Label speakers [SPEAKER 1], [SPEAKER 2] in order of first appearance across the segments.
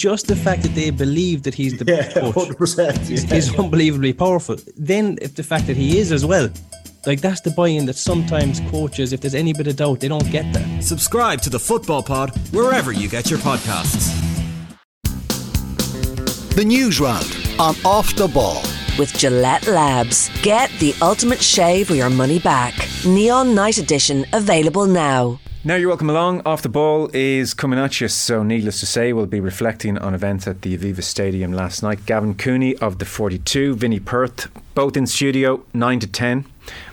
[SPEAKER 1] just the fact that they believe that he's the
[SPEAKER 2] Yeah,
[SPEAKER 1] coach
[SPEAKER 2] 100%.
[SPEAKER 1] is,
[SPEAKER 2] yeah.
[SPEAKER 1] is unbelievably powerful. Then, if the fact that he is as well, like that's the buy-in that sometimes coaches, if there's any bit of doubt, they don't get that.
[SPEAKER 3] Subscribe to the Football Pod wherever you get your podcasts.
[SPEAKER 4] The news round on Off the Ball.
[SPEAKER 5] With Gillette Labs. Get the ultimate shave or your money back. Neon Night Edition available now.
[SPEAKER 6] Now you're welcome along. Off the ball is coming at you. So, needless to say, we'll be reflecting on events at the Aviva Stadium last night. Gavin Cooney of the 42, Vinny Perth, both in studio, 9 to 10.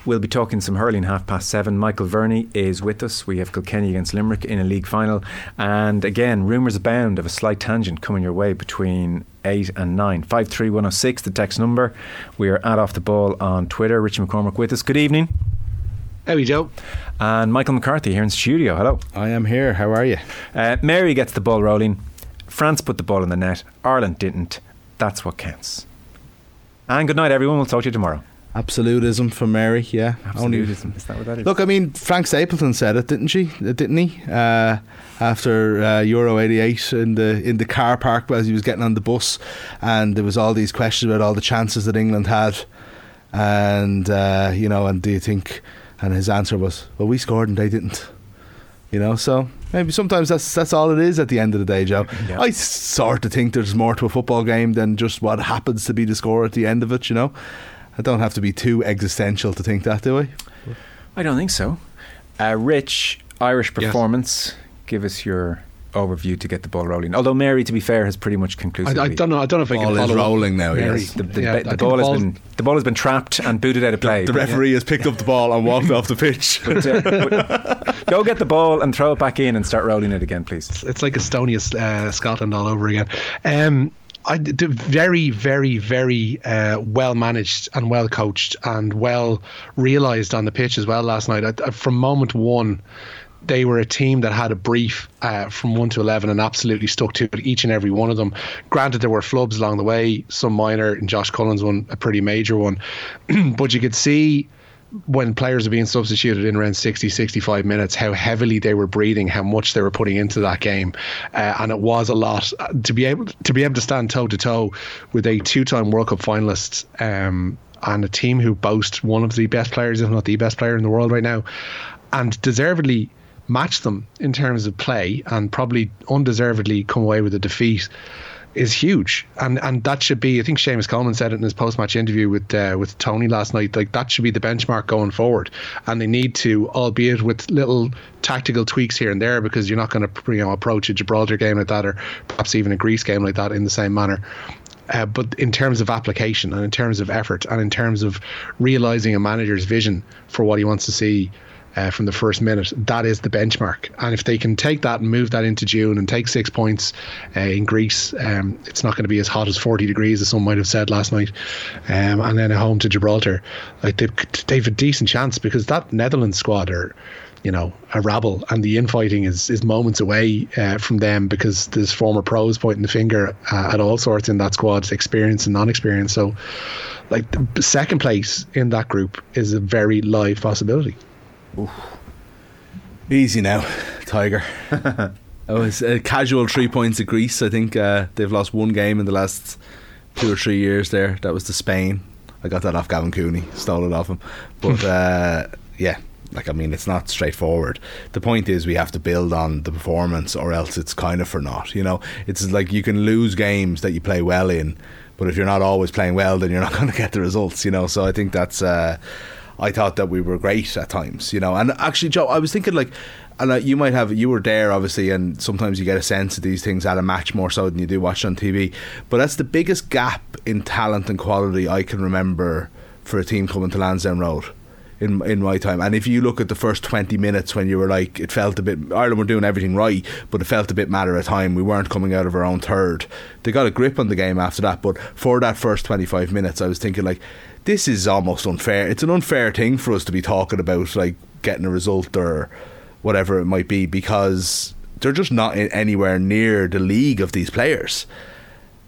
[SPEAKER 6] We'll be talking some hurling half past seven. Michael Verney is with us. We have Kilkenny against Limerick in a league final. And again, rumours abound of a slight tangent coming your way between 8 and 9. 53106, the text number. We are at Off the Ball on Twitter. Richie McCormack with us. Good evening.
[SPEAKER 7] How are you, Joe?
[SPEAKER 6] And Michael McCarthy here in studio. Hello.
[SPEAKER 8] I am here. How are you?
[SPEAKER 6] Uh, Mary gets the ball rolling. France put the ball in the net. Ireland didn't. That's what counts. And good night, everyone. We'll talk to you tomorrow.
[SPEAKER 8] Absolutism for Mary, yeah.
[SPEAKER 6] Absolutism. Is that what that is?
[SPEAKER 8] Look, I mean, Frank Stapleton said it, didn't she? Uh, Didn't he? Uh, after uh, Euro '88 in the in the car park as he was getting on the bus, and there was all these questions about all the chances that England had, and uh, you know, and do you think? And his answer was, "Well, we scored and they didn't." You know, so maybe sometimes that's that's all it is at the end of the day, Joe.
[SPEAKER 6] Yeah.
[SPEAKER 8] I sort of think there's more to a football game than just what happens to be the score at the end of it. You know, I don't have to be too existential to think that, do I?
[SPEAKER 6] I don't think so. Uh, Rich, Irish performance. Give us your overview to get the ball rolling. Although Mary, to be fair, has pretty much
[SPEAKER 7] I,
[SPEAKER 6] conclusively.
[SPEAKER 7] I don't know. I don't know if I
[SPEAKER 8] Ball
[SPEAKER 7] can
[SPEAKER 8] is
[SPEAKER 7] follow up.
[SPEAKER 8] rolling now,
[SPEAKER 7] Mary.
[SPEAKER 8] yes.
[SPEAKER 6] The, the,
[SPEAKER 7] Yeah, I
[SPEAKER 6] the
[SPEAKER 7] think
[SPEAKER 6] ball has been the ball has been trapped and booted out of play.
[SPEAKER 8] The referee has picked up the ball and walked off the pitch.
[SPEAKER 6] But, uh, but go get the ball and throw it back in and start rolling it again, please.
[SPEAKER 7] It's like Estonia, uh, Scotland all over again. Um, I d- d- very, very, very uh, well managed and well coached and well realised on the pitch as well last night. I, I- from moment one, they were a team that had a brief uh, from one to eleven and absolutely stuck to it. Each and every one of them. Granted, there were flubs along the way, some minor, and Josh Cullen's one a pretty major one, but you could see when players are being substituted in around 60 65 minutes how heavily they were breathing how much they were putting into that game uh, and it was a lot Uh, to be able to be able to stand toe to toe with a two-time World Cup finalist um, and a team who boast one of the best players if not the best player in the world right now and deservedly match them in terms of play and probably undeservedly come away with a defeat is huge, and and that should be. I think Seamus Coleman said it in his post match interview with uh, with Tony last night. Like that should be the benchmark going forward, and they need to, albeit with little tactical tweaks here and there, because you're not going to you know approach a Gibraltar game like that, or perhaps even a Greece game like that in the same manner. Uh, but in terms of application and in terms of effort and in terms of realizing a manager's vision for what he wants to see uh, from the first minute, that is the benchmark. And if they can take that and move that into June and take six points uh, in Greece, um, it's not going to be as hot as 40 degrees, as some might have said last night. Um, and then at home to Gibraltar, like they've, they've a decent chance because that Netherlands squad are you know, a rabble, and the infighting is is moments away uh, from them because there's former pros pointing the finger uh, at all sorts in that squad, experience and non-experience. So, like, second place in that group is a very live possibility.
[SPEAKER 8] Easy now, Tiger. it was a casual three points of Greece. I think uh, they've lost one game in the last two or three years there. That was to Spain. I got that off Gavin Cooney, stole it off him. But uh, yeah, like I mean, it's not straightforward. The point is, we have to build on the performance, or else it's kind of for naught. You know, it's like you can lose games that you play well in, but if you're not always playing well, then you're not going to get the results. You know, so I think that's. Uh, I thought that we were great at times, you know. And actually, Joe, I was thinking like, and uh, you might have, you were there obviously, and sometimes you get a sense of these things at a match more so than you do watch on TV. But that's the biggest gap in talent and quality I can remember for a team coming to Lansdowne Road. In, in my time, and if you look at the first twenty minutes when you were like, it felt a bit Ireland were doing everything right, but it felt a bit matter of time. We weren't coming out of our own third. They got a grip on the game after that, but for that first twenty five minutes, I was thinking like, this is almost unfair. It's an unfair thing for us to be talking about like getting a result or whatever it might be because they're just not anywhere near the league of these players.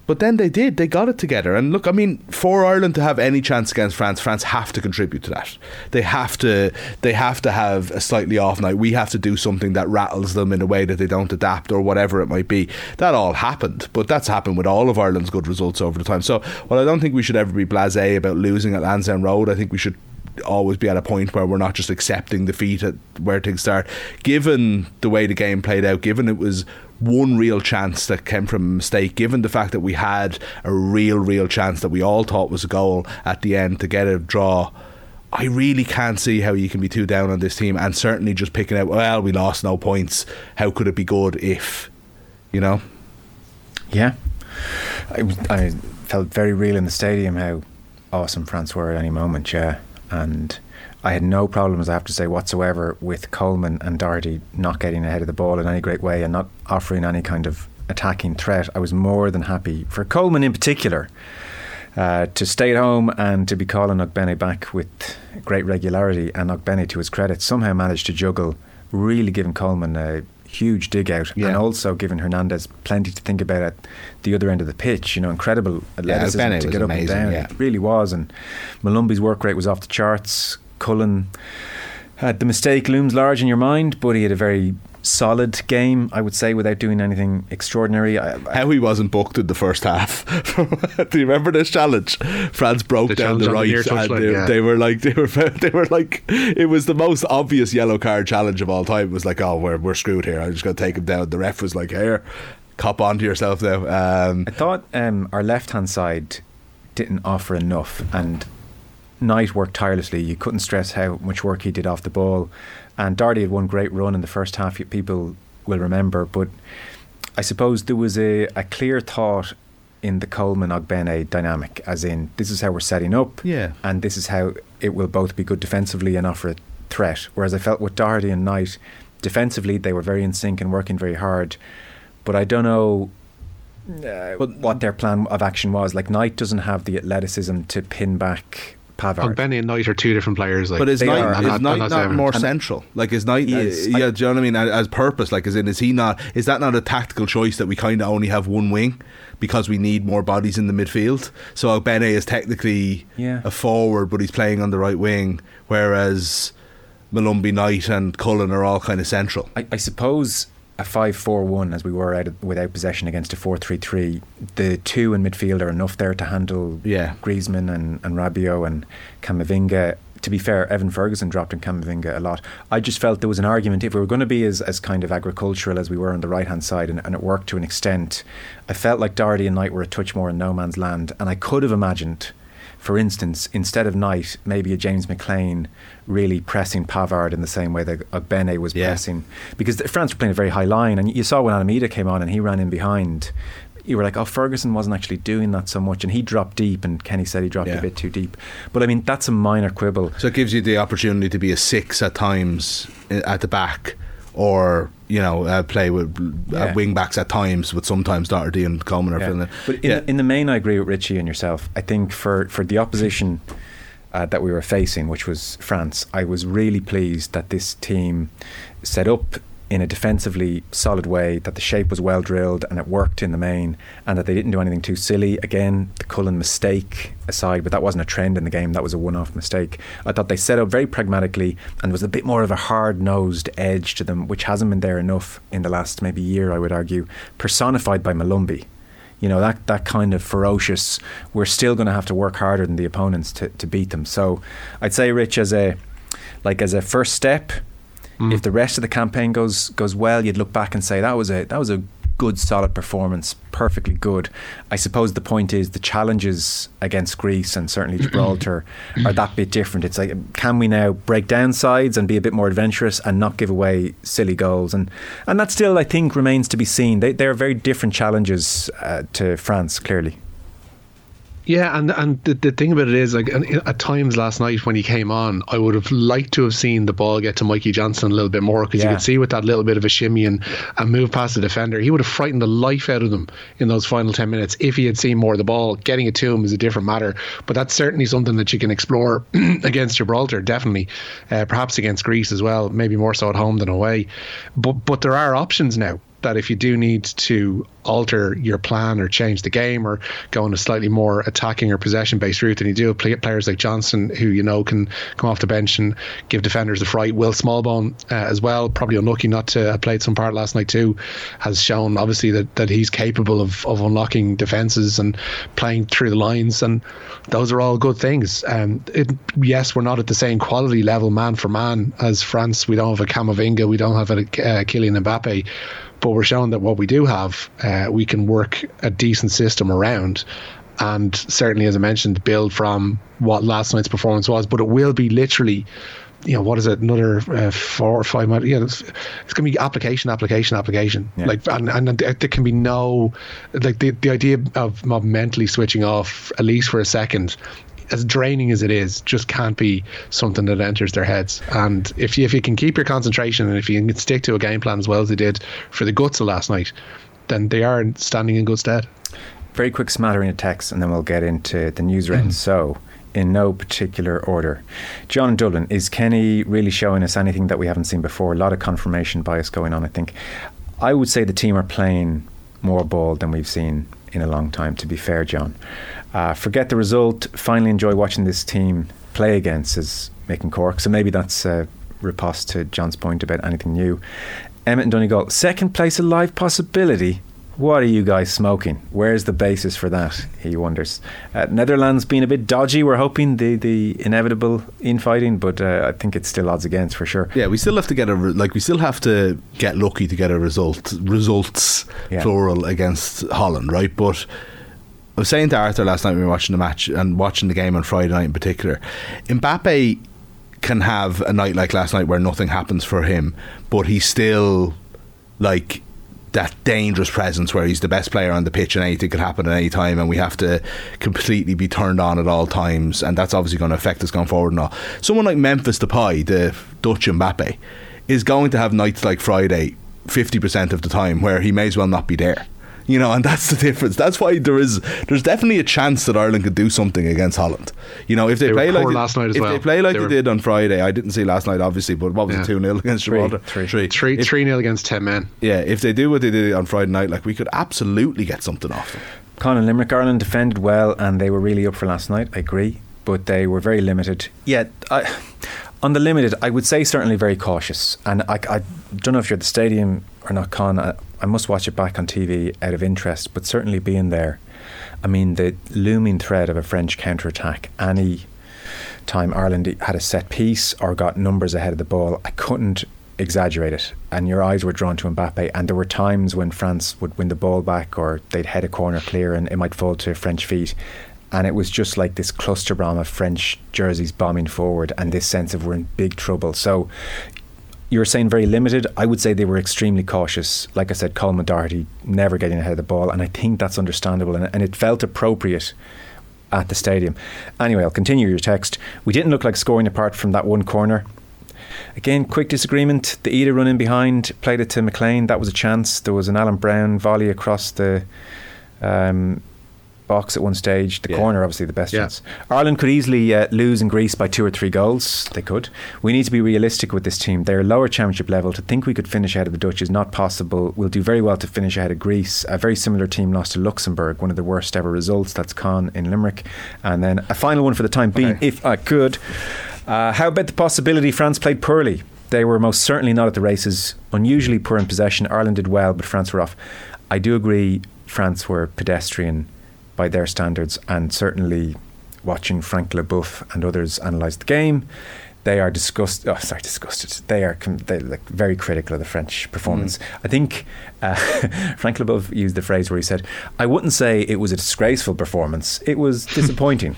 [SPEAKER 8] But then they did. They got it together. And look, I mean, for Ireland to have any chance against France, France have to contribute to that. They have to. They have to have a slightly off night. We have to do something that rattles them in a way that they don't adapt or whatever it might be. That all happened, but that's happened with all of Ireland's good results over the time. So, well, I don't think we should ever be blasé about losing at Lansdowne Road. I think we should always be at a point where we're not just accepting defeat at where things start. Given the way the game played out, given it was one real chance that came from a mistake, given the fact that we had a real, real chance that we all thought was a goal at the end to get a draw. I really can't see how you can be too down on this team, and certainly just picking out, well, we lost no points. How could it be good if, you know?
[SPEAKER 6] Yeah, I, I felt very real in the stadium how awesome France were at any moment. Yeah, and I had no problems, I have to say, whatsoever with Coleman and Doherty not getting ahead of the ball in any great way and not offering any kind of attacking threat. I was more than happy for Coleman in particular. Uh, to stay at home and to be calling Ogbene back with great regularity, and Ogbene, to his credit, somehow managed to juggle, really giving Coleman a huge dig out
[SPEAKER 8] Yeah.
[SPEAKER 6] and also giving Hernandez plenty to think about at the other end of the pitch. You know, incredible athleticism
[SPEAKER 8] Ogbene
[SPEAKER 6] to get up
[SPEAKER 8] amazing,
[SPEAKER 6] and down.
[SPEAKER 8] yeah.
[SPEAKER 6] It really was. And Molumby's work rate was off the charts. Cullen had the mistake looms large in your mind, but he had a very solid game, I would say, without doing anything extraordinary. I, I,
[SPEAKER 8] How he wasn't booked in the first half. Do you remember this challenge? France broke
[SPEAKER 7] The
[SPEAKER 8] down the
[SPEAKER 7] on the
[SPEAKER 8] right,
[SPEAKER 7] near
[SPEAKER 8] and they,
[SPEAKER 7] yeah.
[SPEAKER 8] they were like, they were, they were like, it was the most obvious yellow card challenge of all time. It was like, oh, we're we're screwed here. I'm just going to take him down. The ref was like, here, cop onto yourself now. Um,
[SPEAKER 6] I thought um, our left hand side didn't offer enough, and Knight worked tirelessly. You couldn't stress how much work he did off the ball. And Doherty had one great run in the first half, people will remember. But I suppose there was a, a clear thought in the Coleman Ogbene dynamic, as in, this is how we're setting up,
[SPEAKER 8] Yeah.
[SPEAKER 6] and this is how it will both be good defensively and offer a threat. Whereas I felt with Doherty and Knight, defensively, they were very in sync and working very hard. But I don't know uh, what their plan of action was. Like Knight doesn't have the athleticism to pin back Pavard.
[SPEAKER 7] Benny and Knight are two different players. Like,
[SPEAKER 8] But is Knight,
[SPEAKER 6] are.
[SPEAKER 8] is
[SPEAKER 7] not-
[SPEAKER 8] Knight not,
[SPEAKER 7] not
[SPEAKER 8] more
[SPEAKER 6] And-
[SPEAKER 8] central? Like is Knight?
[SPEAKER 6] He
[SPEAKER 8] uh,
[SPEAKER 6] is.
[SPEAKER 8] yeah,
[SPEAKER 6] I-
[SPEAKER 8] do you know what I mean? As, as purpose, like, is in is he not? Is that not a tactical choice that we kind of only have one wing because we need more bodies in the midfield? So Bene is technically
[SPEAKER 6] Yeah.
[SPEAKER 8] a forward, but he's playing on the right wing, whereas Molumby, Knight, and Cullen are all kind of central.
[SPEAKER 6] I, I suppose a 5-4-1 as we were out of, without possession against a 4-3-3 the two in midfield are enough there to handle
[SPEAKER 8] Yeah.
[SPEAKER 6] Griezmann and, and Rabiot and Camavinga to be fair Evan Ferguson dropped in Camavinga a lot I just felt there was an argument if we were going to be as, as kind of agricultural as we were on the right hand side and, and it worked to an extent I felt like Doherty and Knight were a touch more in no man's land and I could have imagined for instance, instead of Knight, maybe a James McClean really pressing Pavard in the same way that Bene was
[SPEAKER 8] Yeah.
[SPEAKER 6] pressing. Because France were playing a very high line, and you saw when Alameda came on and he ran in behind. You were like, oh, Ferguson wasn't actually doing that so much, and he dropped deep, and Kenny said he dropped
[SPEAKER 8] Yeah.
[SPEAKER 6] a bit too deep. But I mean, that's a minor quibble.
[SPEAKER 8] So it gives you the opportunity to be a six at times uh, at the back, or you know, uh, play with
[SPEAKER 6] Yeah.
[SPEAKER 8] uh, wing backs at times, with sometimes Doherty and Coleman are
[SPEAKER 6] Yeah.
[SPEAKER 8] filling it.
[SPEAKER 6] But in,
[SPEAKER 8] yeah.
[SPEAKER 6] the, in the main, I agree with Richie and yourself. I think for, for the opposition uh, that we were facing, which was France, I was really pleased that this team set up in a defensively solid way, that the shape was well drilled and it worked in the main, and that they didn't do anything too silly. Again, the Cullen mistake aside, but that wasn't a trend in the game, that was a one off mistake. I thought they set up very pragmatically and there was a bit more of a hard nosed edge to them, which hasn't been there enough in the last maybe year, I would argue, personified by Molumby you know that that kind of ferocious we're still going to have to work harder than the opponents to, to beat them so i'd say rich as a like as a first step if the rest of the campaign goes goes well you'd look back and say that was a that was a good solid performance perfectly good. I suppose the point is the challenges against greece and certainly gibraltar are that bit different. It's like can we now break down sides and be a bit more adventurous and not give away silly goals? And and that still i think remains to be seen. They, they're very different challenges uh, to france clearly
[SPEAKER 7] Yeah, and and the, the thing about it is, like, at times last night when he came on, I would have liked to have seen the ball get to Mikey Johnston a little bit more because
[SPEAKER 6] Yeah.
[SPEAKER 7] you could see with that little bit of a shimmy and, and move past the defender, he would have frightened the life out of them in those final 10 minutes if he had seen more of the ball. Getting it to him is a different matter, but that's certainly something that you can explore against Gibraltar, definitely. Uh, perhaps against Greece as well, maybe more so at home than away. But, but there are options now that if you do need to alter your plan or change the game or go on a slightly more attacking or possession based route, then you do play- players like Johnston who you know can come off the bench and give defenders a fright. Will Smallbone uh, as well, probably unlucky not to have played some part last night too, has shown obviously that, that he's capable of, of unlocking defences and playing through the lines, and those are all good things. Um, it, yes, we're not at the same quality level man for man as France. We don't have a Camavinga, we don't have a uh, Kylian Mbappe but we're showing that what we do have, uh, we can work a decent system around. And certainly, as I mentioned, build from what last night's performance was. But it will be literally, you know, what is it? Another uh, four or five months. Yeah, it's, it's going to be application, application, application.
[SPEAKER 6] Yeah.
[SPEAKER 7] Like, and, and there can be no, like the the idea of, of mentally switching off at least for a second as draining as it is, just can't be something that enters their heads. And if you, if you can keep your concentration and if you can stick to a game plan as well as they did for the guts of last night, then they are standing in good stead.
[SPEAKER 6] Very quick smattering of text, and then we'll get into the news round. So, in no particular order, John in Dublin is Kenny really showing us anything that we haven't seen before? A lot of confirmation bias going on. I think. I would say the team are playing more ball than we've seen in a long time. To be fair, John. Uh, forget the result. Finally, enjoy watching this team play against says making Cork. So maybe that's a riposte to John's point about anything new. Emmett and Donegal, second place a live possibility. What are you guys smoking? Where's the basis for that? He wonders. Uh, Netherlands being a bit dodgy. We're hoping the, the inevitable infighting, but uh, I think it's still odds against for sure.
[SPEAKER 8] Yeah, we still have to get a re- like we still have to get lucky to get a result results
[SPEAKER 6] Yeah.
[SPEAKER 8] plural against Holland, right? But I was saying to Arthur last night when we were watching the match and watching the game on Friday night in particular, Mbappe can have a night like last night where nothing happens for him, but he's still like that dangerous presence where he's the best player on the pitch and anything could happen at any time and we have to completely be turned on at all times and that's obviously going to affect us going forward and all. Someone like Memphis Depay, the Dutch Mbappe, is going to have nights like Friday 50% of the time where he may as well not be there. You know, and that's the difference. That's why there is there's definitely a chance that Ireland could do something against Holland. You know, if they,
[SPEAKER 7] They
[SPEAKER 8] play like they-
[SPEAKER 7] last night as
[SPEAKER 8] if
[SPEAKER 7] well.
[SPEAKER 8] they play like
[SPEAKER 7] They
[SPEAKER 8] they,
[SPEAKER 7] were-
[SPEAKER 8] did on Friday, I didn't see last night obviously, but what was
[SPEAKER 7] Yeah.
[SPEAKER 8] it two 0 against
[SPEAKER 6] Three.
[SPEAKER 8] Gibraltar?
[SPEAKER 6] Three.
[SPEAKER 8] Three.
[SPEAKER 7] Three
[SPEAKER 8] If-
[SPEAKER 7] three nil against ten men.
[SPEAKER 8] yeah, if they do what they did on Friday night, like we could absolutely get something off them.
[SPEAKER 6] Colin Limerick, Ireland defended well and they were really up for last night, I agree, but they were very limited. Yet, I, on the limited, I would say certainly very cautious. And I, I don't know if you're at the stadium or not, Con. I, must watch it back on TV out of interest, but certainly being there, I mean, the looming threat of a French counter-attack, any time Ireland had a set piece or got numbers ahead of the ball, I couldn't exaggerate it. And your eyes were drawn to Mbappe. And there were times when France would win the ball back or they'd head a corner clear and it might fall to French feet. And it was just like this cluster bomb of French jerseys bombing forward and this sense of we're in big trouble. So you were saying very limited. I would say they were extremely cautious. Like I said, Colin Doherty never getting ahead of the ball, and I think that's understandable. And, and it felt appropriate at the stadium. Anyway, I'll continue your text. We didn't look like scoring apart from that one corner. Again, quick disagreement. The Idah run in behind played it to McClean. That was a chance. There was an Alan Browne volley across the um, box at one stage. The
[SPEAKER 8] Yeah.
[SPEAKER 6] corner, obviously, the best
[SPEAKER 7] Yeah.
[SPEAKER 6] chance. Ireland could easily uh, lose in Greece by two or three goals. They could. We need to be realistic with this team. They're lower championship level. To think we could finish ahead of the Dutch is not possible. We'll do very well to finish ahead of Greece. A very similar team lost to Luxembourg, one of the worst ever results. That's Con in Limerick. And then a final one for the time being,
[SPEAKER 8] Okay.
[SPEAKER 6] if I could. Uh, how about the possibility France played poorly? They were most certainly not at the races. Unusually poor in possession. Ireland did well, but France were off. I do agree France were pedestrian by their standards, and certainly watching Frank Leboeuf and others analyse the game, they are disgusted. Oh, sorry, disgusted. They are com- they like very critical of the French performance. I think uh, Frank Leboeuf used the phrase where he said, "I wouldn't say it was a disgraceful performance. It was disappointing."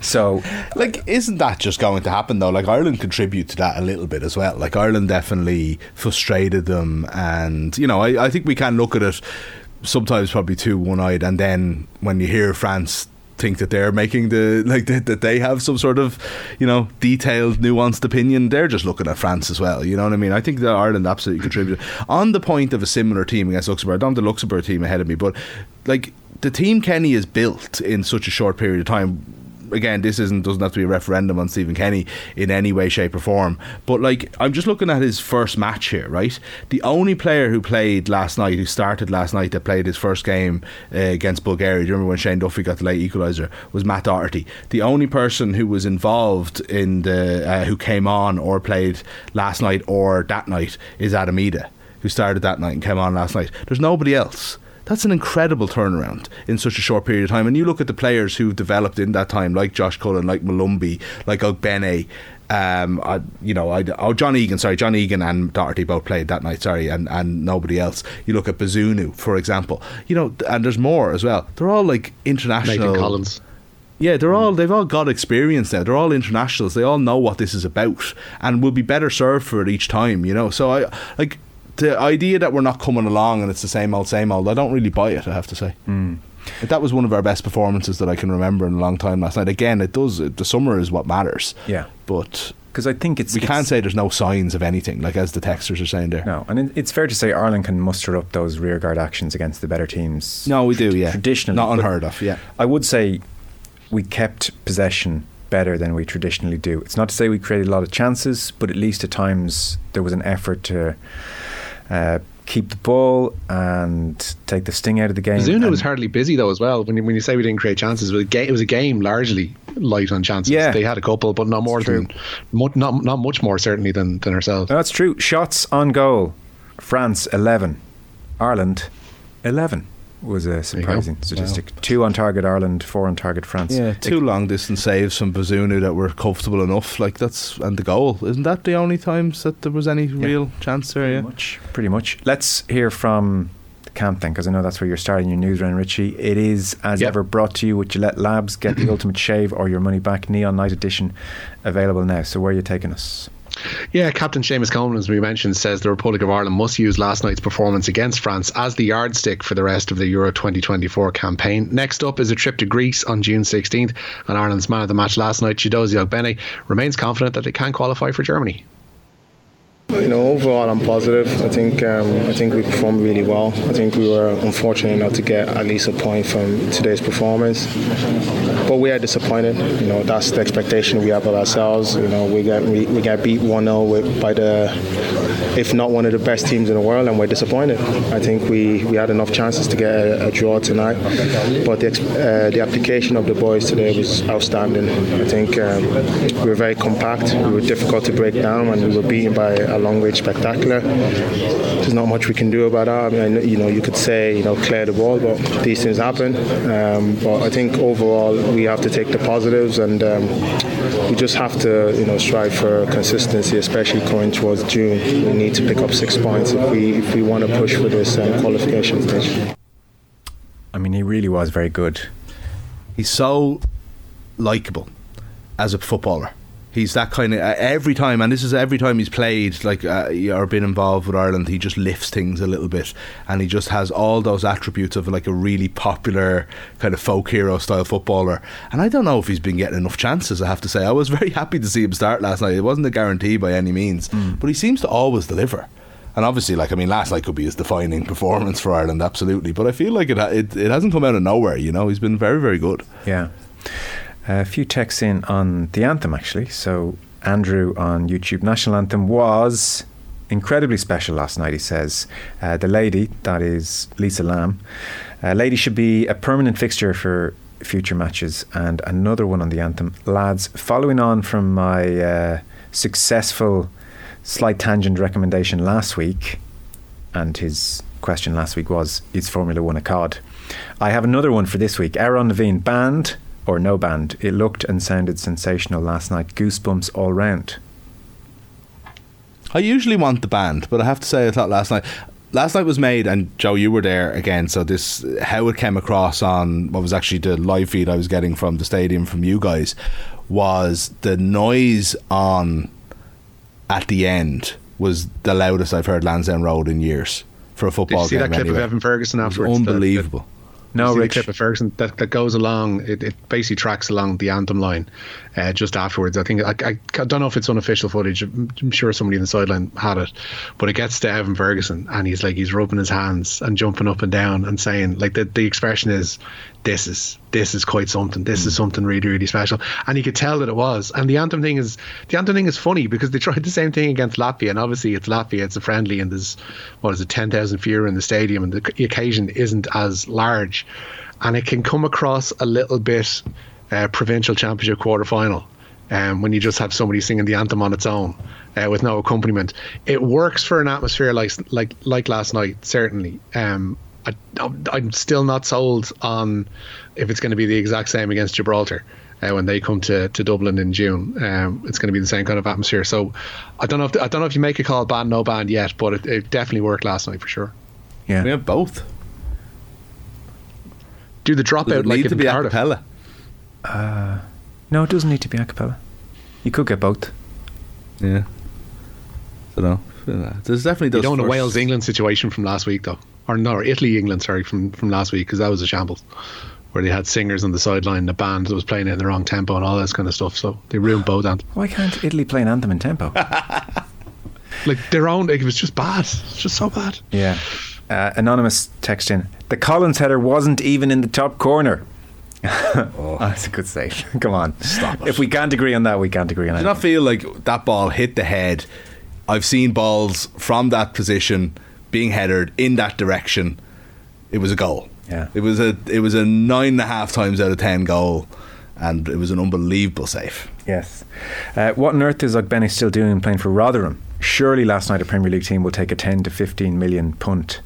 [SPEAKER 6] so
[SPEAKER 8] Like, isn't that just going to happen though? Like, Ireland contribute to that a little bit as well. Like, Ireland definitely frustrated them, and you know, I, I think we can look at it sometimes probably too one-eyed, and then when you hear France think that they're making the like that, that they have some sort of you know detailed nuanced opinion they're just looking at France as well you know what I mean? I think that Ireland absolutely contributed. On the point of a similar team against Luxembourg I don't have the Luxembourg team ahead of me but like the team Kenny has built in such a short period of time again, this isn't doesn't have to be a referendum on Stephen Kenny in any way, shape, or form. But like, I'm just looking at his first match here, right? The only player who played last night, who started last night, that played his first game uh, against Bulgaria. Do you remember when Shane Duffy got the late equaliser? Was Matt Doherty. The only person who was involved in the uh, who came on or played last night or that night is Adam Idah, who started that night and came on last night. There's nobody else. That's an incredible turnaround in such a short period of time. And you look at the players who've developed in that time, like Josh Cullen, like Molumby, like Ogbene, um, I, you know, I, oh, John Egan, sorry, John Egan and Doherty both played that night, sorry, and, and nobody else. You look at Bazunu, for example, you know, and there's more as well. They're all like international.
[SPEAKER 7] Nathan Collins.
[SPEAKER 8] Yeah, they're all they've all got experience now. They're all internationals. They all know what this is about, and will be better served for it each time. You know, so I like the idea that we're not coming along and it's the same old, same old. I don't really buy it. I have to say. Hmm. That was one of our best performances that I can remember in a long time last night. Again, it does. The summer is what matters.
[SPEAKER 6] Yeah.
[SPEAKER 8] but
[SPEAKER 6] Because I think it's
[SPEAKER 8] we
[SPEAKER 6] it's-
[SPEAKER 8] can't say there's no signs of anything, like as the texters are saying there.
[SPEAKER 6] No, and it's fair to say Ireland can muster up those rearguard actions against the better teams.
[SPEAKER 8] No, we do. Yeah,
[SPEAKER 6] traditionally,
[SPEAKER 8] not unheard of. Yeah.
[SPEAKER 6] I would say we kept possession better than we traditionally do. It's not to say we created a lot of chances, but at least at times there was an effort to uh, keep the ball and take the sting out of the game.
[SPEAKER 7] Zuna was hardly busy though as well. When you, when you say we didn't create chances, it was, a ga- it was a game largely light on chances.
[SPEAKER 6] Yeah.
[SPEAKER 7] they had a couple, but not more than mu- not not much more certainly than than ourselves.
[SPEAKER 6] No, that's true. Shots on goal. France 11. Ireland 11 was a surprising statistic. Two on target Ireland, four on target France.
[SPEAKER 8] Yeah, two long distance saves from Bazunu that were comfortable enough. Like that's and the goal isn't that the only times that there was any real chance there?
[SPEAKER 6] Pretty
[SPEAKER 8] Yeah.
[SPEAKER 6] much. Pretty much. Let's hear from the camp then, because I know that's where you're starting your news round, Richie. It is, as
[SPEAKER 7] Yep.
[SPEAKER 6] ever, brought to you with Gillette Labs. Get the ultimate shave or your money back. Neon Night Edition available now. So, where are you taking us?
[SPEAKER 7] Yeah, Captain Seamus Coleman, as we mentioned, says the Republic of Ireland must use last night's performance against France as the yardstick for the rest of the Euro 2024 campaign. Next up is a trip to Greece on June 16th, and Ireland's man of the match last night, Chidozie Ogbene, remains confident that they can qualify for Germany.
[SPEAKER 2] You know, overall, I'm positive. I think um, I think we performed really well. I think we were unfortunate enough to get at least a point from today's performance, but we are disappointed. You know, that's the expectation we have of ourselves. You know, we get we, we got beat 1-0 by the, if not one of the best teams in the world, and we're disappointed. I think we, we had enough chances to get a, a draw tonight, but the uh, the application of the boys today was outstanding. I think um, we were very compact. We were difficult to break down, and we were beaten by a long range spectacular. There's not much we can do about that. I mean, you know, you could say you know clear the ball, but these things happen. Um, but I think overall we have to take the positives, and um, we just have to you know strive for consistency, especially going towards June. We need to pick up six points if we if we want to push for this um, qualification stage.
[SPEAKER 6] I mean, he really was very good.
[SPEAKER 8] He's so likable as a footballer. He's that kind of uh, every time, and this is every time he's played, like uh, or been involved with Ireland. He just lifts things a little bit, and he just has all those attributes of like a really popular kind of folk hero style footballer. And I don't know if he's been getting enough chances. I have to say, I was very happy to see him start last night. It wasn't a guarantee by any means, but he seems to always deliver. And obviously, like I mean, last night could be his defining performance for Ireland, absolutely. But I feel like it it, it hasn't come out of nowhere. You know, he's been very very good.
[SPEAKER 6] Yeah. A few texts in on the anthem, actually. So, Andrew on YouTube, National Anthem was incredibly special last night, he says. Uh, the lady, that is Lisa Lambe, uh, lady should be a permanent fixture for future matches. And another one on the anthem. Lads, following on from my uh, successful slight tangent recommendation last week, and his question last week was Is Formula One a COD? I have another one for this week. Aaron Levine, band or no band? It looked and sounded sensational last night. Goosebumps all round.
[SPEAKER 8] I usually want the band, but I have to say I thought last night. Last night was made, and Joe, you were there again. So this, how it came across on what was actually the live feed I was getting from the stadium from you guys, was the noise on at the end was the loudest I've heard Lansdowne Road in years for a
[SPEAKER 7] Did
[SPEAKER 8] football
[SPEAKER 7] you see
[SPEAKER 8] game.
[SPEAKER 7] that clip
[SPEAKER 8] anyway.
[SPEAKER 7] of Evan Ferguson
[SPEAKER 8] It was
[SPEAKER 7] afterwards? The- the-
[SPEAKER 8] unbelievable.
[SPEAKER 6] No, Rich.
[SPEAKER 7] clip of Ferguson that, that goes along. It, it basically tracks along the anthem line uh, just afterwards. I think I, I, don't know if it's unofficial footage. I'm, sure somebody in the sideline had it, but it gets to Evan Ferguson and he's like he's rubbing his hands and jumping up and down and saying like the the expression is this is this is quite something. This is something really really special, and you could tell that it was. And the anthem thing is the anthem thing is funny because they tried the same thing against Latvia, and obviously it's Latvia, it's a friendly, and there's what is it, ten thousand fewer in the stadium, and the occasion isn't as large, and it can come across a little bit uh, provincial championship quarter final. Um, when you just have somebody singing the anthem on its own uh, with no accompaniment, it works for an atmosphere like like like last night. Certainly, um, I, I'm still not sold on if it's going to be the exact same against Gibraltar. Uh, when they come to, to Dublin in June, um, it's going to be the same kind of atmosphere. So, I don't know if I don't know if you make a call band no band yet, but it, it definitely worked last night for sure.
[SPEAKER 6] Yeah,
[SPEAKER 8] we have both.
[SPEAKER 7] Do the dropout
[SPEAKER 8] Does it
[SPEAKER 7] like
[SPEAKER 8] need
[SPEAKER 7] in
[SPEAKER 8] to be a
[SPEAKER 7] Cardiff?
[SPEAKER 8] cappella?
[SPEAKER 6] Uh, no, it doesn't need to be a cappella. You could get both.
[SPEAKER 8] Yeah. I don't know. There's definitely
[SPEAKER 7] You
[SPEAKER 8] those.
[SPEAKER 7] don't want a Wales England situation from last week though, or no, or Italy England sorry from from last week because that was a shambles, where they had singers on the sideline, the band that was playing it in the wrong tempo and all this kind of stuff. So they ruined both anthems.
[SPEAKER 6] Why can't Italy play an anthem in tempo?
[SPEAKER 7] Like their own, like, it was just bad. It's just so bad.
[SPEAKER 6] yeah. Uh, anonymous text in. The Collins header wasn't even in the top corner. Oh, that's a good save. Come on,
[SPEAKER 8] Stop it.
[SPEAKER 6] If we can't agree on that, we can't agree on
[SPEAKER 8] Do
[SPEAKER 6] it.
[SPEAKER 8] you not feel like that ball hit the head? I've seen balls from that position being headed in that direction. It was a goal.
[SPEAKER 6] Yeah.
[SPEAKER 8] It was a it was a nine and a half times out of ten goal, and it was an unbelievable save.
[SPEAKER 6] Yes. Uh, what on earth is Ogbene still doing playing for Rotherham? Surely last night a Premier League team will take a 10 to 15 million punt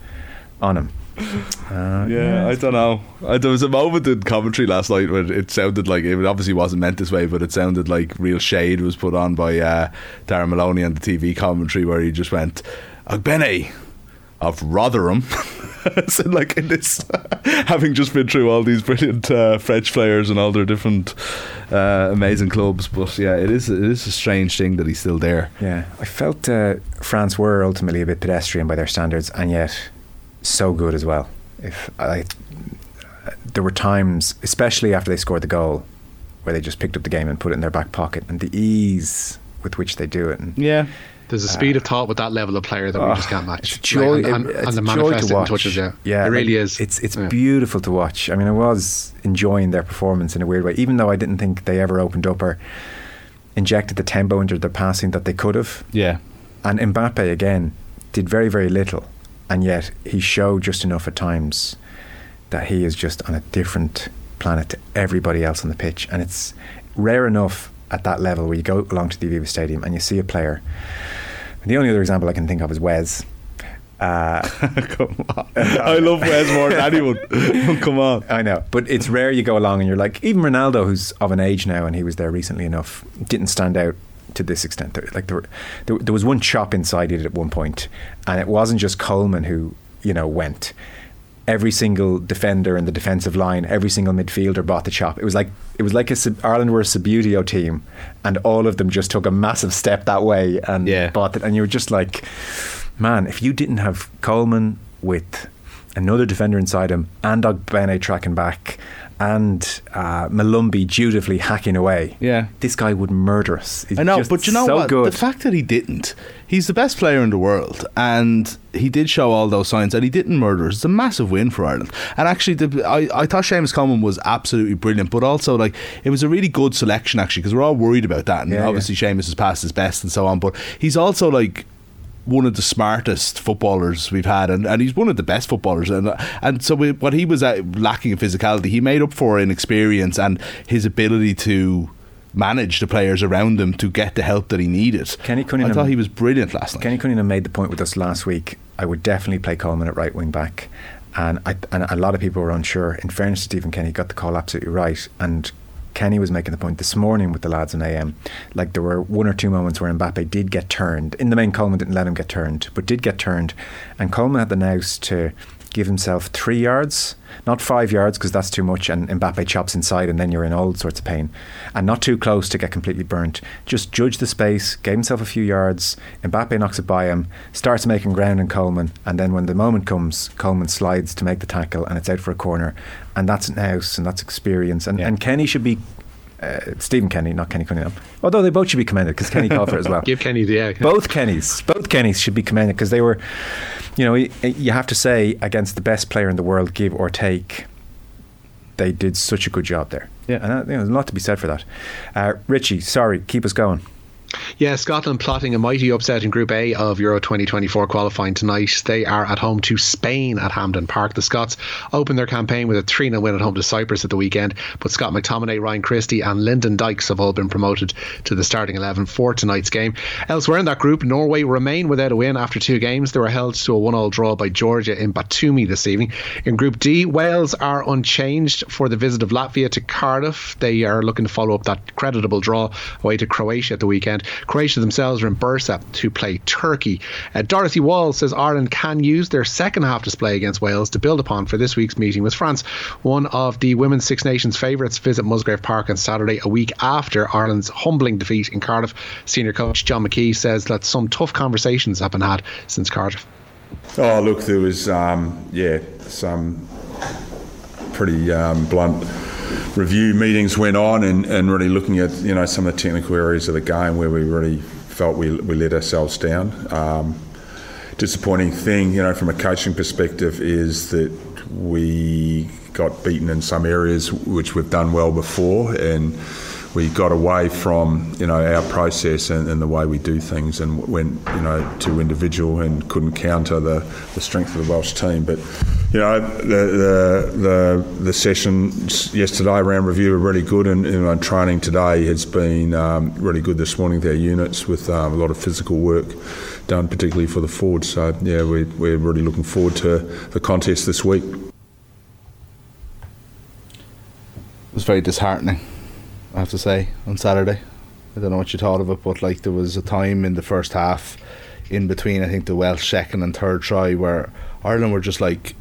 [SPEAKER 6] on him. Uh,
[SPEAKER 8] Yeah, I don't know. I, there was a moment in commentary last night where it sounded like it obviously wasn't meant this way, but it sounded like real shade was put on by uh, Darragh Maloney on the TV commentary where he just went, Ogbene of Rotherham. so like in this, having just been through all these brilliant uh, French players and all their different uh, amazing clubs, but yeah, it is it is a strange thing that he's still there.
[SPEAKER 6] Yeah, I felt uh, France were ultimately a bit pedestrian by their standards, and yet so good as well. If I, there were times, especially after they scored the goal, where they just picked up the game and put it in their back pocket, and the ease with which they do it. And
[SPEAKER 8] Yeah,
[SPEAKER 7] There's a speed of uh, thought with that level of player that we just can't oh, match.
[SPEAKER 6] It's a joy,
[SPEAKER 7] Like, and, and,
[SPEAKER 6] it-
[SPEAKER 7] and the
[SPEAKER 6] a joy to watch.
[SPEAKER 7] touches, yeah,
[SPEAKER 6] yeah,
[SPEAKER 7] it really
[SPEAKER 6] like,
[SPEAKER 7] is.
[SPEAKER 6] It's it's
[SPEAKER 7] Yeah.
[SPEAKER 6] beautiful to watch. I mean, I was enjoying their performance in a weird way, even though I didn't think they ever opened up or injected the tempo into their passing that they could have.
[SPEAKER 8] yeah.
[SPEAKER 6] And Mbappe again did very very little, and yet he showed just enough at times that he is just on a different planet to everybody else on the pitch, and it's rare enough at that level where you go along to the Aviva Stadium and you see a player. The only other example I can think of is Wes. Uh,
[SPEAKER 8] Come on. I love Wes more than anyone. Come on.
[SPEAKER 6] I know, but it's rare you go along and you're like, even Ronaldo, who's of an age now and he was there recently enough, didn't stand out to this extent. There, like there, were, there, there was one chop inside it at one point, and it wasn't just Coleman who you know went. Every single defender in the defensive line, every single midfielder bought the chop. It was like it was like a Ireland were a Subbuteo team, and all of them just took a massive step that way and
[SPEAKER 8] Yeah.
[SPEAKER 6] bought it. And you were just like, man, if you didn't have Coleman with another defender inside him and Ogbene tracking back and uh, Molumby dutifully hacking away,
[SPEAKER 8] Yeah.
[SPEAKER 6] this guy would murder us. He's
[SPEAKER 8] I know,
[SPEAKER 6] just
[SPEAKER 8] but you know
[SPEAKER 6] so
[SPEAKER 8] what?
[SPEAKER 6] Good.
[SPEAKER 8] The fact that he didn't, he's the best player in the world, and he did show all those signs, and he didn't murder us. It's a massive win for Ireland. And actually, the, I, I thought Seamus Coleman was absolutely brilliant, but also like it was a really good selection actually because we're all worried about that, and
[SPEAKER 6] Yeah,
[SPEAKER 8] obviously Seamus has passed his best and so on, but he's also like one of the smartest footballers we've had, and, and he's one of the best footballers. And and so we, what he was uh, lacking in physicality, he made up for in experience and his ability to manage the players around him to get the help that he needed.
[SPEAKER 6] Kenny Cunningham, I
[SPEAKER 8] thought he was brilliant last night.
[SPEAKER 6] Kenny Cunningham made the point with us last week. I would definitely play Coleman at right wing back, and I, and a lot of people were unsure. In fairness to Stephen Kenny, got the call absolutely right, and Kenny was making the point this morning with the lads in AM. Like there were one or two moments where Mbappe did get turned. In the main, Coleman didn't let him get turned, but did get turned, and Coleman had the nous to give himself three yards, not five yards because that's too much, and Mbappe chops inside, and then you're in all sorts of pain, and not too close to get completely burnt. Just judge the space, gave himself a few yards. Mbappe knocks it by him, starts making ground in Coleman, and then when the moment comes, Coleman slides to make the tackle, and it's out for a corner, and that's nous and that's experience, and,
[SPEAKER 8] Yeah.
[SPEAKER 6] and Kenny should be. Uh, Stephen Kenny, not Kenny Cunningham. Although they both should be commended because Kenny called for it as well
[SPEAKER 7] Give Kenny the yeah.
[SPEAKER 6] both Kennys, both Kennys should be commended because they were, you know, you have to say against the best player in the world, give or take. they did such a good job there. Yeah, and that, you know, there's a lot to be said for that. Uh, Richie, sorry, keep us going.
[SPEAKER 7] Yeah, Scotland plotting a mighty upset in Group A of Euro 2024 qualifying tonight. They are at home to Spain at Hampden Park. The Scots opened their campaign with a 3 0 win at home to Cyprus at the weekend, but Scott McTominay, Ryan Christie, and Lyndon Dykes have all been promoted to the starting 11 for tonight's game. Elsewhere in that group, Norway remain without a win after two games. They were held to a 1 0 draw by Georgia in Batumi this evening. In Group D, Wales are unchanged for the visit of Latvia to Cardiff. They are looking to follow up that creditable draw away to Croatia at the weekend. Croatia themselves are in Bursa to play Turkey. Uh, Dorothy Wall says Ireland can use their second half display against Wales to build upon for this week's meeting with France. One of the Women's Six Nations favourites visit Musgrave Park on Saturday, a week after Ireland's humbling defeat in Cardiff. Senior coach John McKee says that some tough conversations have been had since Cardiff.
[SPEAKER 9] Oh, look, there was, um, yeah, some pretty um, blunt review meetings went on and, and really looking at you know some of the technical areas of the game where we really felt we, we let ourselves down. Um, disappointing thing, you know, from a coaching perspective, is that we got beaten in some areas which we've done well before, and we got away from you know our process and, and, the way we do things, and went you know to individual and couldn't counter the, the strength of the Welsh team. But you know the the the, the sessions yesterday around review were really good, and, and training today has been um, really good this morning with our units with um, a lot of physical work done, particularly for the forwards. So yeah, we, we're really looking forward to the contest this week.
[SPEAKER 8] It was very disheartening I have to say, on Saturday. I don't know what you thought of it, but like there was a time in the first half, in between I think the Welsh second and third try, where Ireland were just like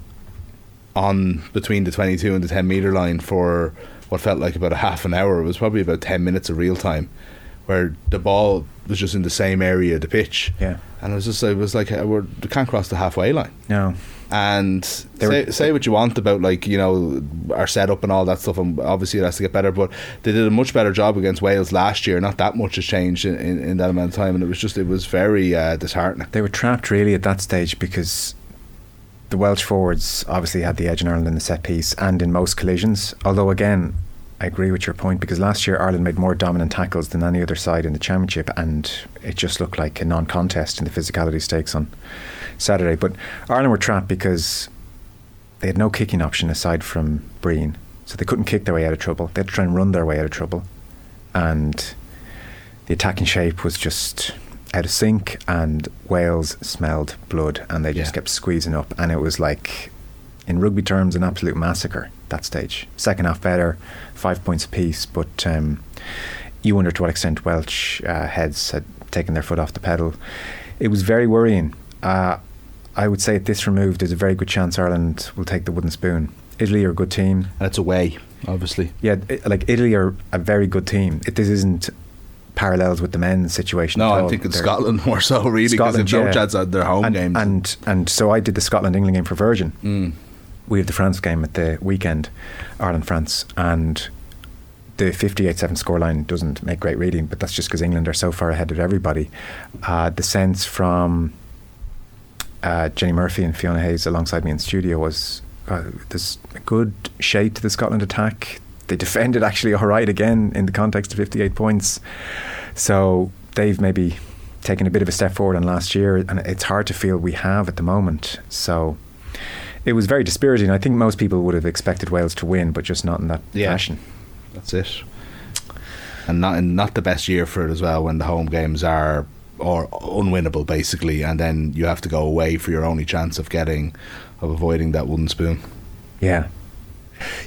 [SPEAKER 8] on between the 22 and the 10 metre line for what felt like about a half an hour. It was probably about 10 minutes of real time, where the ball was just in the same area of the pitch.
[SPEAKER 6] Yeah,
[SPEAKER 8] and it was just it was like uh, we can't cross the halfway line.
[SPEAKER 6] No,
[SPEAKER 8] and say, say, what you want about like you know our setup and all that stuff and obviously it has to get better but they did a much better job against Wales last year not that much has changed in, in, in that amount of time and it was just it was very uh, disheartening
[SPEAKER 6] they were trapped really at that stage because the Welsh forwards obviously had the edge in Ireland in the set piece and in most collisions although again I agree with your point because last year Ireland made more dominant tackles than any other side in the championship, and it just looked like a non-contest in the physicality stakes on Saturday. But Ireland were trapped because they had no kicking option aside from Breen, so they couldn't kick their way out of trouble. They had to try and run their way out of trouble, and the attacking shape was just out of sync. And Wales smelled blood, and they just yeah. kept squeezing up, and it was like, in rugby terms, an absolute massacre that stage. Second half better, five points apiece, but um, you wonder to what extent Welsh uh, heads had taken their foot off the pedal. It was very worrying. Uh, I would say at this removed, there's a very good chance Ireland will take the wooden spoon. Italy are a good team.
[SPEAKER 8] And it's away, obviously.
[SPEAKER 6] Yeah, it, like Italy are a very good team. It, this isn't parallels with the men's situation.
[SPEAKER 8] No, I think it's Scotland more so, really, because they've no chance at their home
[SPEAKER 6] and,
[SPEAKER 8] games.
[SPEAKER 6] And and so I did the Scotland England game for Virgin.
[SPEAKER 8] Mm
[SPEAKER 6] we have the France game at the weekend, Ireland France, and the 58 7 scoreline doesn't make great reading, but that's just because England are so far ahead of everybody. Uh, the sense from uh, Jenny Murphy and Fiona Hayes alongside me in studio was uh, there's a good shade to the Scotland attack. They defended actually all right again in the context of 58 points. So they've maybe taken a bit of a step forward on last year, and it's hard to feel we have at the moment. So it was very dispiriting. I think most people would have expected Wales to win, but just not in that yeah. fashion.
[SPEAKER 8] That's it. And not not the best year for it as well when the home games are or unwinnable basically, and then you have to go away for your only chance of getting of avoiding that wooden spoon.
[SPEAKER 6] Yeah.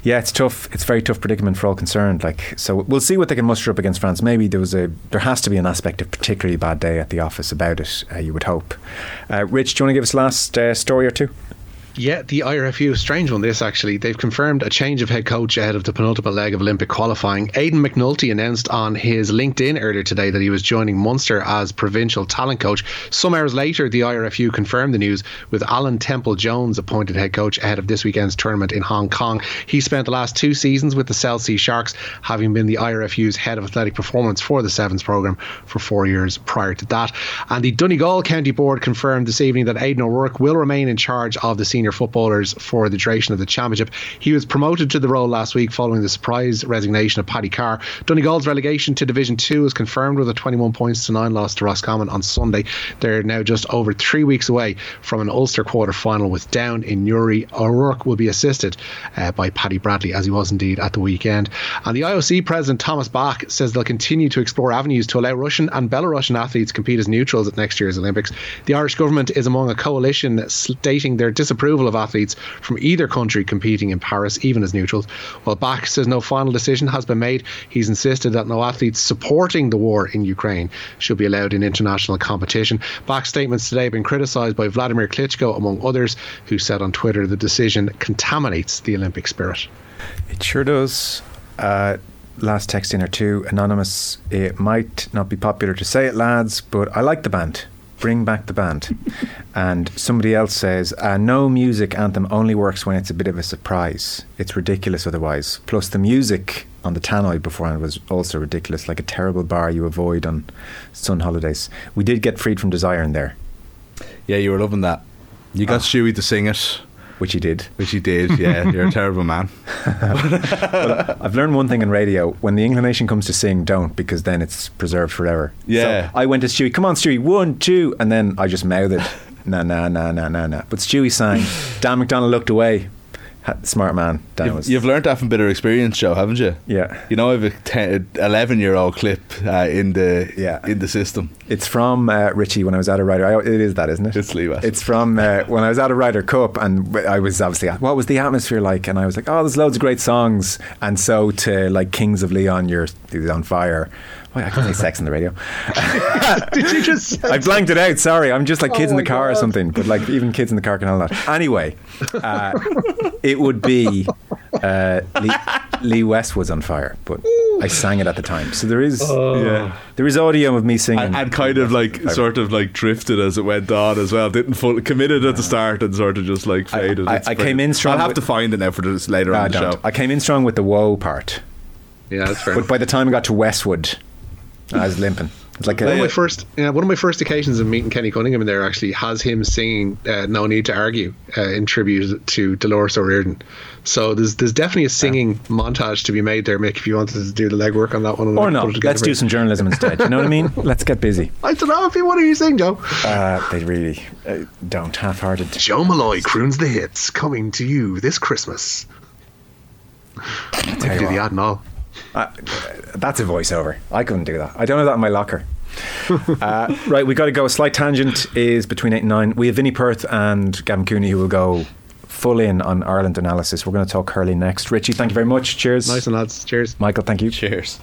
[SPEAKER 6] Yeah, it's tough. It's very tough predicament for all concerned. Like, so we'll see what they can muster up against France. Maybe there was a, there has to be an aspect of particularly bad day at the office about it. Uh, you would hope. Uh, Rich, do you want to give us last uh, story or two?
[SPEAKER 7] Yeah, the IRFU, strange one this actually. They've confirmed a change of head coach ahead of the penultimate leg of Olympic qualifying. Aidan McNulty announced on his LinkedIn earlier today that he was joining Munster as provincial talent coach. Some hours later, the IRFU confirmed the news with Alan Temple Jones appointed head coach ahead of this weekend's tournament in Hong Kong. He spent the last two seasons with the South Sea Sharks, having been the IRFU's head of athletic performance for the Sevens programme for four years prior to that. And the Donegal County Board confirmed this evening that Aidan O'Rourke will remain in charge of the senior senior footballers for the duration of the championship. He was promoted to the role last week following the surprise resignation of Paddy Carr. Donegal's relegation to Division 2 is confirmed with a 21 points to 9 loss to Roscommon on Sunday. They're now just over three weeks away from an Ulster quarter final with Down in Newry. O'Rourke will be assisted uh, by Paddy Bradley, as he was indeed at the weekend. And the IOC president, Thomas Bach, says they'll continue to explore avenues to allow Russian and Belarusian athletes compete as neutrals at next year's Olympics. The Irish government is among a coalition stating their disapproval of athletes from either country competing in Paris, even as neutrals. While Bach says no final decision has been made, he's insisted that no athletes supporting the war in Ukraine should be allowed in international competition. Bach's statements today have been criticised by Vladimir Klitschko, among others, who said on Twitter the decision contaminates the Olympic spirit.
[SPEAKER 6] It sure does. Uh, last text in or two, anonymous. It might not be popular to say it, lads, but I like the band. Bring back the band. and somebody else says, uh, no music anthem only works when it's a bit of a surprise. It's ridiculous otherwise. Plus, the music on the Tannoy beforehand was also ridiculous, like a terrible bar you avoid on sun holidays. We did get freed from desire in there.
[SPEAKER 8] Yeah, you were loving that. You got oh. Stewie to sing it.
[SPEAKER 6] Which he did.
[SPEAKER 8] Which he did, yeah. You're a terrible man.
[SPEAKER 6] well, I've learned one thing in radio. When the inclination comes to sing, don't, because then it's preserved forever.
[SPEAKER 8] Yeah.
[SPEAKER 6] So I went to Stewie, come on, Stewie, one, two. And then I just mouthed, nah, nah, nah, nah, nah, nah. But Stewie sang. Dan McDonnell looked away smart man.
[SPEAKER 8] Dan you've, you've learned that from bitter experience, Joe, haven't you?
[SPEAKER 6] Yeah.
[SPEAKER 8] You know, I have a 10, 11 year old clip uh, in the yeah. in the system.
[SPEAKER 6] It's from uh, Richie when I was at a Ryder. I, it is that, isn't it?
[SPEAKER 8] It's Lee West.
[SPEAKER 6] It's from uh, when I was at a Ryder Cup, and I was obviously what was the atmosphere like? And I was like, oh, there's loads of great songs, and so to like Kings of Leon, you're on fire. Wait, I can't say sex on the radio.
[SPEAKER 7] Did you just?
[SPEAKER 6] I blanked it out. Sorry, I'm just like kids oh in the car God. or something. But like even kids in the car can handle that. Anyway, uh, it would be uh, Lee, Lee Westwood's on fire, but I sang it at the time. So there is, oh. yeah, there is audio of me singing,
[SPEAKER 8] and, and kind of like fire. sort of like drifted as it went on as well. Didn't full committed at the start and sort of just like faded.
[SPEAKER 6] I, I, I came in strong.
[SPEAKER 8] I'll have to find it now for this later on the show.
[SPEAKER 6] I came in strong with the whoa part.
[SPEAKER 7] Yeah, that's fair.
[SPEAKER 6] But by the time I got to Westwood, I was limping. It's like
[SPEAKER 7] one a, of my first, yeah, one of my first occasions of meeting Kenny Cunningham in there actually has him singing uh, "No Need to Argue" uh, in tribute to Dolores O'Riordan. So there's there's definitely a singing yeah. montage to be made there, Mick. If you wanted to do the legwork on that one,
[SPEAKER 6] or not, let's do some journalism instead. You know what I mean? Let's get busy.
[SPEAKER 7] I don't know if you want to sing, Joe.
[SPEAKER 6] Uh, they really uh, don't half-hearted.
[SPEAKER 7] Joe Molloy croons the hits coming to you this Christmas. I do the ad and all.
[SPEAKER 6] Uh, that's a voiceover. I couldn't do that. I don't have that in my locker. uh, right, we got to go. A slight tangent is between eight and nine. We have Vinny Perth and Gavin Cooney who will go full in on Ireland analysis. We're going to talk curling next. Richie, thank you very much. Cheers.
[SPEAKER 7] Nice and lads. Cheers.
[SPEAKER 6] Michael, thank you.
[SPEAKER 8] Cheers.